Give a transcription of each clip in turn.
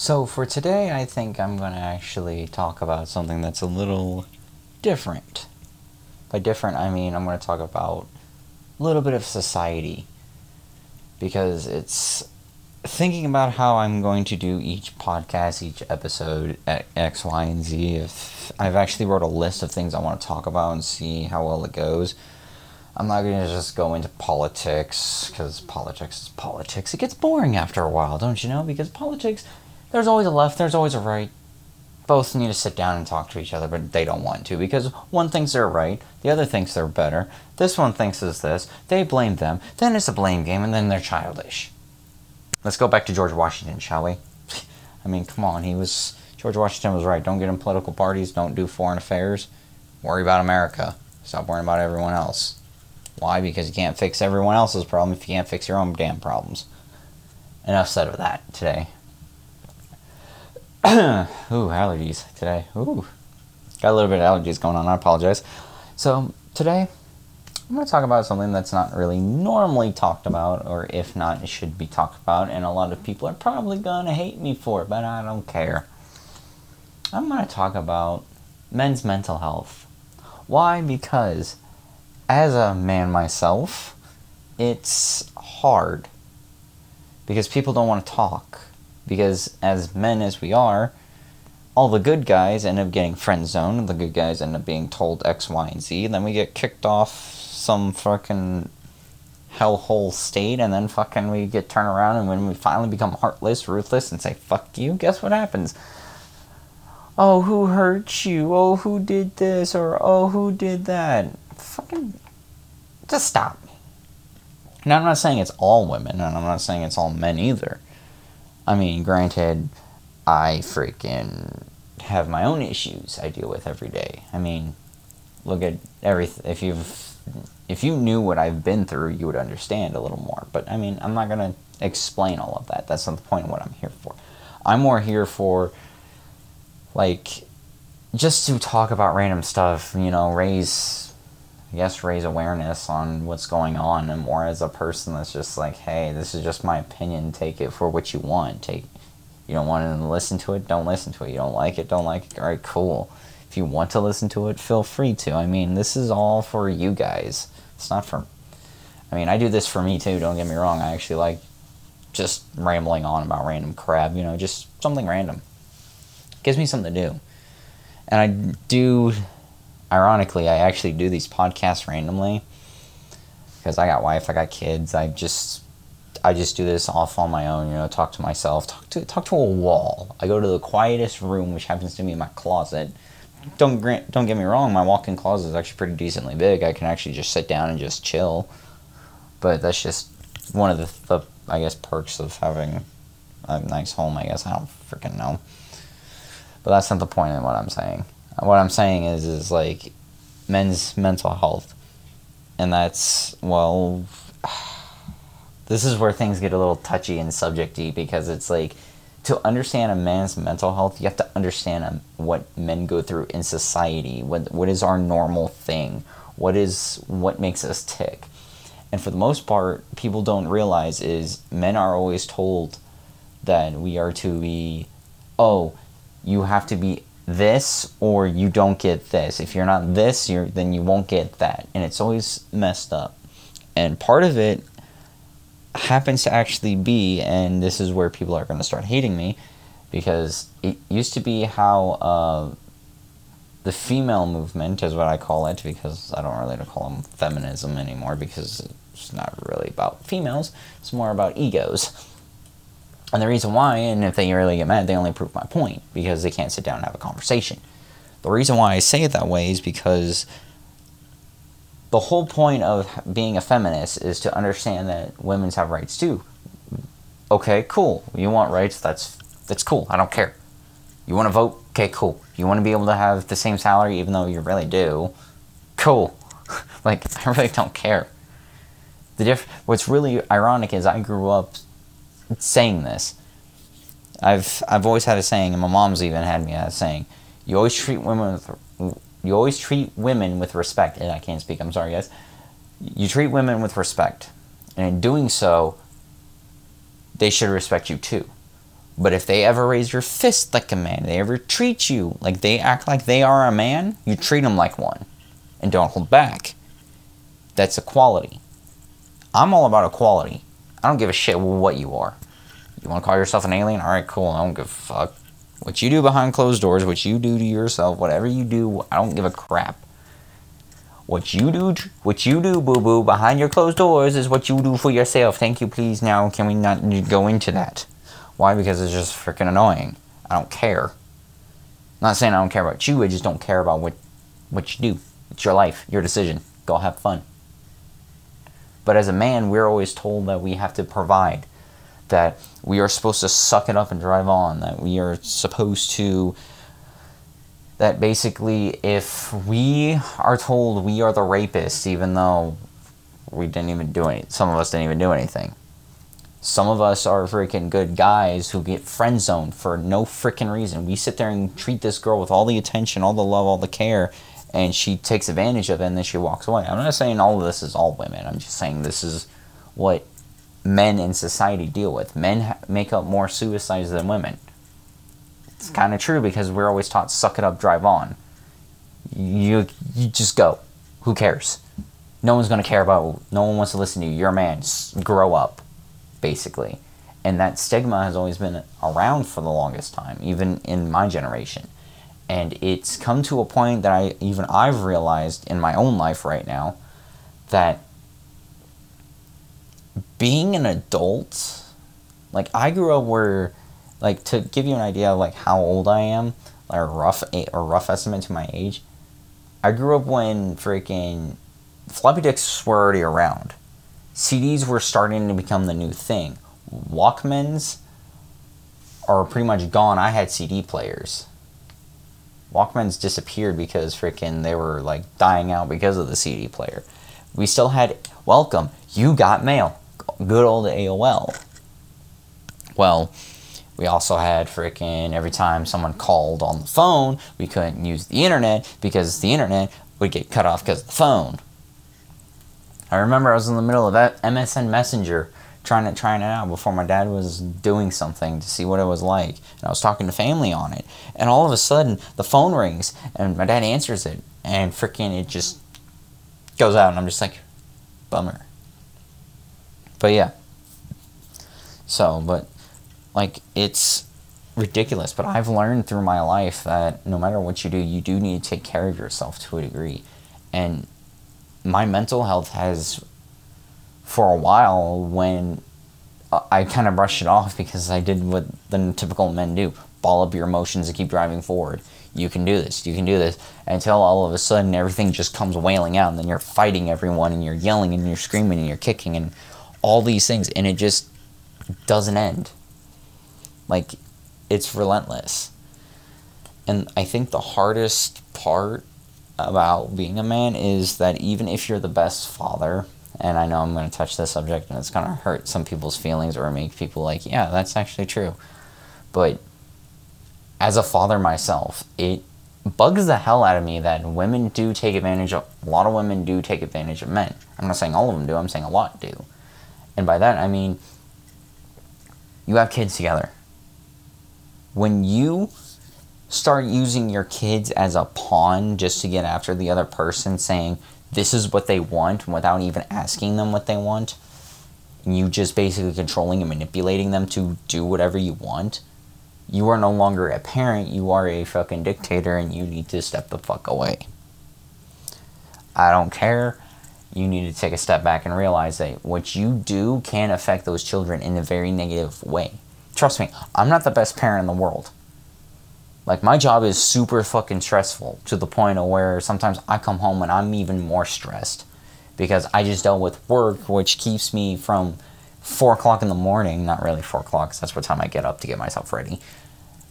So, for today, I think I'm going to actually talk about something that's a little different. By different, I mean I'm going to talk about a little bit of society. Because it's thinking about how I'm going to do each podcast, each episode at X, Y, and Z. If I've actually wrote a list of things I want to talk about and see how well it goes. I'm not going to just go into politics because politics is politics. It gets boring after a while, don't you know? Because politics there's always a left, there's always a right. Both need to sit down and talk to each other, but they don't want to because one thinks they're right, the other thinks they're better. This one thinks is this. They blame them. Then it's a blame game, and then they're childish. Let's go back to George Washington, shall we? I mean, come on. He was George Washington was right. Don't get in political parties. Don't do foreign affairs. Worry about America. Stop worrying about everyone else. Why? Because you can't fix everyone else's problem if you can't fix your own damn problems. Enough said of that today. Ooh, allergies today. Ooh. Got a little bit of allergies going on. I apologize. So, today, I'm going to talk about something that's not really normally talked about, or if not, it should be talked about, and a lot of people are probably going to hate me for it, but I don't care. I'm going to talk about men's mental health. Why? Because as a man myself, it's hard. Because people don't want to talk because as men as we are, all the good guys end up getting friend zoned, the good guys end up being told X, Y, and Z, and then we get kicked off some fucking hellhole state, and then fucking we get turned around, and when we finally become heartless, ruthless, and say fuck you, guess what happens? Oh, who hurt you? Oh, who did this? Or oh, who did that? Fucking just stop. Now, I'm not saying it's all women, and I'm not saying it's all men either. I mean, granted, I freaking have my own issues I deal with every day. I mean, look at everything. If you've, if you knew what I've been through, you would understand a little more. But I mean, I'm not gonna explain all of that. That's not the point of what I'm here for. I'm more here for, like, just to talk about random stuff. You know, raise I guess raise awareness on what's going on and more as a person that's just like, hey, this is just my opinion. Take it for what you want. Take you don't want to listen to it, don't listen to it. You don't like it, don't like it. All right, cool. If you want to listen to it, feel free to. I mean, this is all for you guys. It's not for I mean, I do this for me too, don't get me wrong. I actually like just rambling on about random crap, you know, just something random. gives me something to do. And I do ironically, I actually do these podcasts randomly because I got wife, I got kids. I just I just do this off on my own, you know, talk to myself, talk to talk to a wall. I go to the quietest room, which happens to be my closet. Don't grant, don't get me wrong, my walk-in closet is actually pretty decently big. I can actually just sit down and just chill. But that's just one of the, the I guess perks of having a nice home. I guess I don't freaking know. But that's not the point of what I'm saying what I'm saying is is like men's mental health, and that's well. This is where things get a little touchy and subjecty because it's like to understand a man's mental health, you have to understand um, what men go through in society. What what is our normal thing? What is what makes us tick? And for the most part, people don't realize is men are always told that we are to be, oh, you have to be this or you don't get this. If you're not this, you're then you won't get that. And it's always messed up. And part of it happens to actually be, and this is where people are going to start hating me, because it used to be how uh, the female movement is what I call it, because I don't really call them feminism anymore, because it's not really about females, it's more about egos. And the reason why, and if they really get mad, they only prove my point because they can't sit down and have a conversation. The reason why I say it that way is because the whole point of being a feminist is to understand that women have rights too. Okay, cool. You want rights? That's that's cool. I don't care. You want to vote? Okay, cool. You want to be able to have the same salary even though you really do? Cool. like I really don't care. The diff- what's really ironic is I grew up saying this. I've I've always had a saying, and my mom's even had me a saying: "You always treat women with you always treat women with respect." And I can't speak. I'm sorry, guys. You treat women with respect, and in doing so, they should respect you too. But if they ever raise your fist like a man, they ever treat you like they act like they are a man, you treat them like one. And don't hold back. That's equality. I'm all about equality. I don't give a shit what you are. You want to call yourself an alien? Alright, cool. I don't give a fuck. What you do behind closed doors, what you do to yourself, whatever you do, I don't give a crap. What you do, what you do, boo boo, behind your closed doors is what you do for yourself. Thank you, please. Now, can we not go into that? Why? Because it's just freaking annoying. I don't care. I'm not saying I don't care about you. I just don't care about what what you do. It's your life, your decision. Go have fun. But as a man, we're always told that we have to provide, that we are supposed to suck it up and drive on, that we are supposed to. That basically, if we are told we are the rapist, even though we didn't even do it, some of us didn't even do anything, some of us are freaking good guys who get friend zoned for no freaking reason. We sit there and treat this girl with all the attention, all the love, all the care, and she takes advantage of it and then she walks away. I'm not saying all of this is all women. I'm just saying this is what men in society deal with. Men ha- make up more suicides than women. It's mm. kind of true because we're always taught suck it up, drive on. You you just go. Who cares? No one's going to care about no one wants to listen to you. You're a man. Just grow up basically. And that stigma has always been around for the longest time, even in my generation. And it's come to a point that I even I've realized in my own life right now that being an adult, like I grew up where, like to give you an idea of like how old I am, like a rough a rough estimate to my age. I grew up when freaking floppy disks were already around. CDs were starting to become the new thing. Walkmans are pretty much gone. I had CD players. Walkmans disappeared because freaking they were like dying out because of the CD player. We still had welcome. You got mail. Good old AOL. Well, we also had freaking every time someone called on the phone, we couldn't use the internet because the internet would get cut off because of the phone. I remember I was in the middle of MSN Messenger trying to trying it out before my dad was doing something to see what it was like. And I was talking to family on it. And all of a sudden the phone rings and my dad answers it and freaking it just goes out and I'm just like bummer. But yeah. So, but like it's ridiculous, but I've learned through my life that no matter what you do, you do need to take care of yourself to a degree. And my mental health has, for a while, when uh, I kind of brushed it off because I did what the typical men do ball up your emotions and keep driving forward. You can do this, you can do this, until all of a sudden everything just comes wailing out, and then you're fighting everyone, and you're yelling, and you're screaming, and you're kicking, and all these things, and it just doesn't end. Like, it's relentless. And I think the hardest part about being a man is that even if you're the best father, and I know I'm going to touch this subject and it's going to hurt some people's feelings or make people like, yeah, that's actually true. But as a father myself, it bugs the hell out of me that women do take advantage of, a lot of women do take advantage of men. I'm not saying all of them do, I'm saying a lot do. And by that, I mean, you have kids together. When you start using your kids as a pawn just to get after the other person, saying this is what they want without even asking them what they want, you just basically controlling and manipulating them to do whatever you want, you are no longer a parent, you are a fucking dictator, and you need to step the fuck away. I don't care. You need to take a step back and realize that what you do can affect those children in a very negative way. Trust me, I'm not the best parent in the world. Like my job is super fucking stressful to the point of where sometimes I come home and I'm even more stressed because I just dealt with work, which keeps me from four o'clock in the morning. Not really four o'clock, that's what time I get up to get myself ready.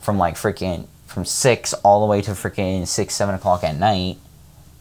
From like freaking from six all the way to freaking six seven o'clock at night,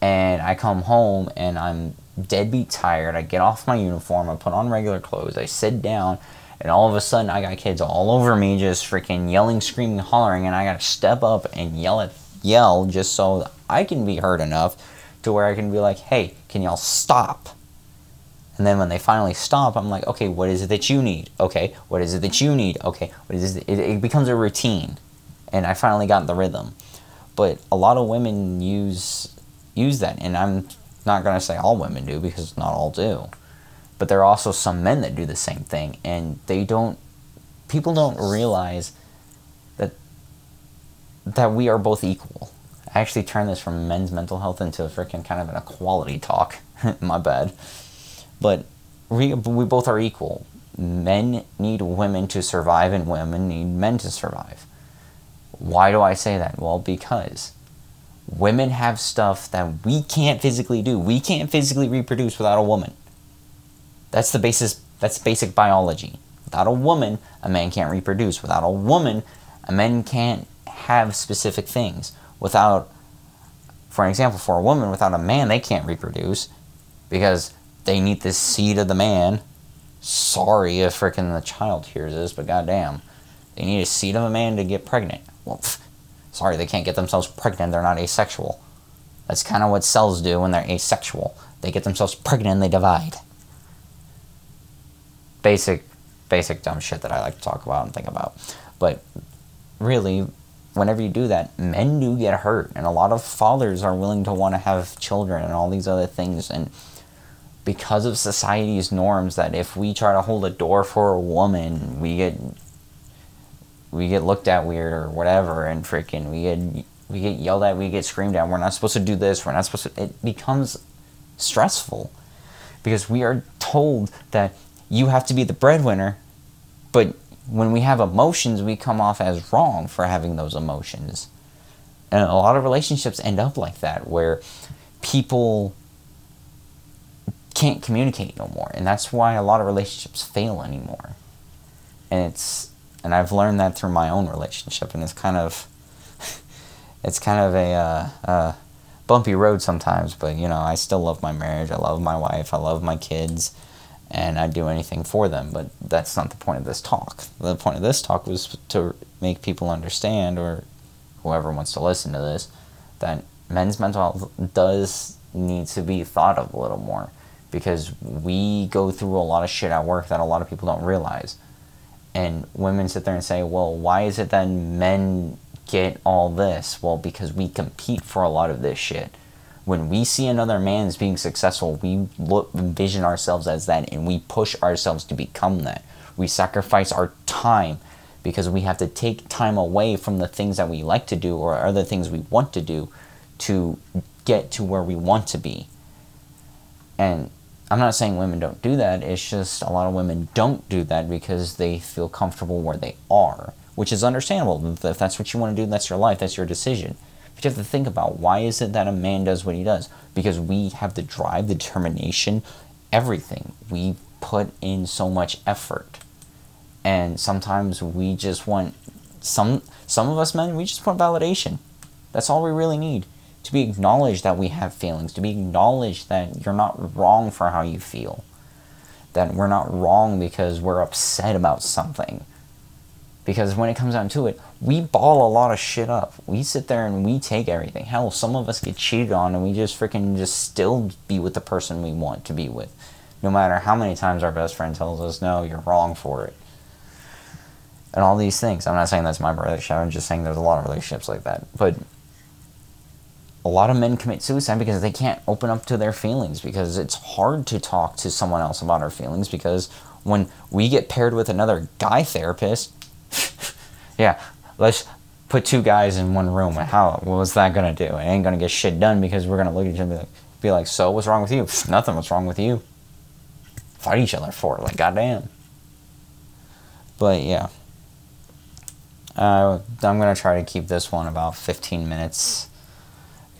and I come home and I'm deadbeat tired. I get off my uniform, I put on regular clothes, I sit down, and all of a sudden I got kids all over me just freaking yelling, screaming, hollering, and I gotta step up and yell at yell just so I can be heard enough to where I can be like, hey, can y'all stop? And then when they finally stop, I'm like, okay, what is it that you need? Okay, what is it that you need? Okay, what is it? It, it becomes a routine, and I finally got the rhythm. But a lot of women use use that, and I'm not gonna say all women do because not all do, but there are also some men that do the same thing, and they don't. People don't realize that that we are both equal. I actually turned this from men's mental health into a freaking kind of an equality talk. My bad. But we, we both are equal. Men need women to survive, and women need men to survive. Why do I say that? Well, because women have stuff that we can't physically do. We can't physically reproduce without a woman. That's the basis. That's basic biology. Without a woman, a man can't reproduce. Without a woman, a man can't have specific things. Without, for example, for a woman, without a man, they can't reproduce because they need the seed of the man. Sorry if freaking the child hears this, but goddamn, they need a seed of a man to get pregnant. Well, pff, sorry, they can't get themselves pregnant. They're not asexual. That's kind of what cells do when they're asexual. They get themselves pregnant and they divide. Basic, basic dumb shit that I like to talk about and think about. But really, whenever you do that, men do get hurt, and a lot of fathers are willing to want to have children and all these other things, and because of society's norms that if we try to hold a door for a woman, we get we get looked at weird or whatever and freaking we get we get yelled at, we get screamed at. We're not supposed to do this. We're not supposed to. It becomes stressful because we are told that you have to be the breadwinner, but when we have emotions, we come off as wrong for having those emotions. And a lot of relationships end up like that, where people can't communicate no more and that's why a lot of relationships fail anymore and it's and i've learned that through my own relationship and it's kind of it's kind of a uh, uh, bumpy road sometimes but you know i still love my marriage i love my wife i love my kids and i'd do anything for them but that's not the point of this talk the point of this talk was to make people understand or whoever wants to listen to this that men's mental health does need to be thought of a little more because we go through a lot of shit at work that a lot of people don't realize. And women sit there and say, well, why is it that men get all this? Well, because we compete for a lot of this shit. When we see another man as being successful, we look, envision ourselves as that and we push ourselves to become that. We sacrifice our time because we have to take time away from the things that we like to do or other things we want to do to get to where we want to be. And I'm not saying women don't do that. It's just a lot of women don't do that because they feel comfortable where they are, which is understandable. If that's what you want to do, that's your life, that's your decision. But you have to think about why is it that a man does what he does? Because we have the drive, the determination, everything. We put in so much effort. And sometimes we just want some some of us men, we just want validation. That's all we really need to be acknowledged that we have feelings, to be acknowledged that you're not wrong for how you feel, that we're not wrong because we're upset about something. Because when it comes down to it, we ball a lot of shit up. We sit there and we take everything. Hell, some of us get cheated on and we just freaking just still be with the person we want to be with. No matter how many times our best friend tells us, no, you're wrong for it. And all these things. I'm not saying that's my relationship. I'm just saying there's a lot of relationships like that. But a lot of men commit suicide because they can't open up to their feelings because it's hard to talk to someone else about our feelings because when we get paired with another guy therapist yeah let's put two guys in one room. And how what's that gonna do? It ain't gonna get shit done because we're gonna look at each other and be like so what's wrong with you? Nothing what's wrong with you. Fight each other for it like goddamn. But yeah. Uh, i'm gonna try to keep this one about 15 minutes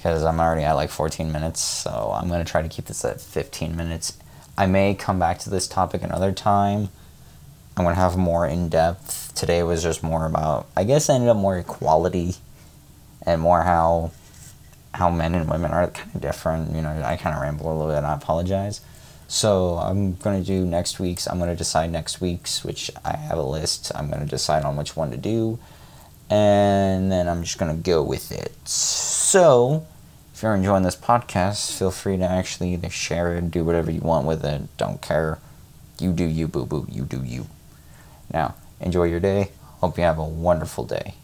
because I'm already at like 14 minutes, so I'm to try to keep this at 15 minutes. I may come back to this topic another time. I'm gonna have more in depth. Today was just more about I guess I ended up more equality and more how how men and women are kind of different. You know, I kind of ramble a little bit. I apologize. So I'm gonna do next week's. I'm gonna decide next week's, which I have a list. I'm gonna decide on which one to do, and then I'm just gonna go with it. So if you're enjoying this podcast, feel free to actually either share it, do whatever you want with it. Don't care. You do you, boo boo. You do you. Now, enjoy your day. Hope you have a wonderful day.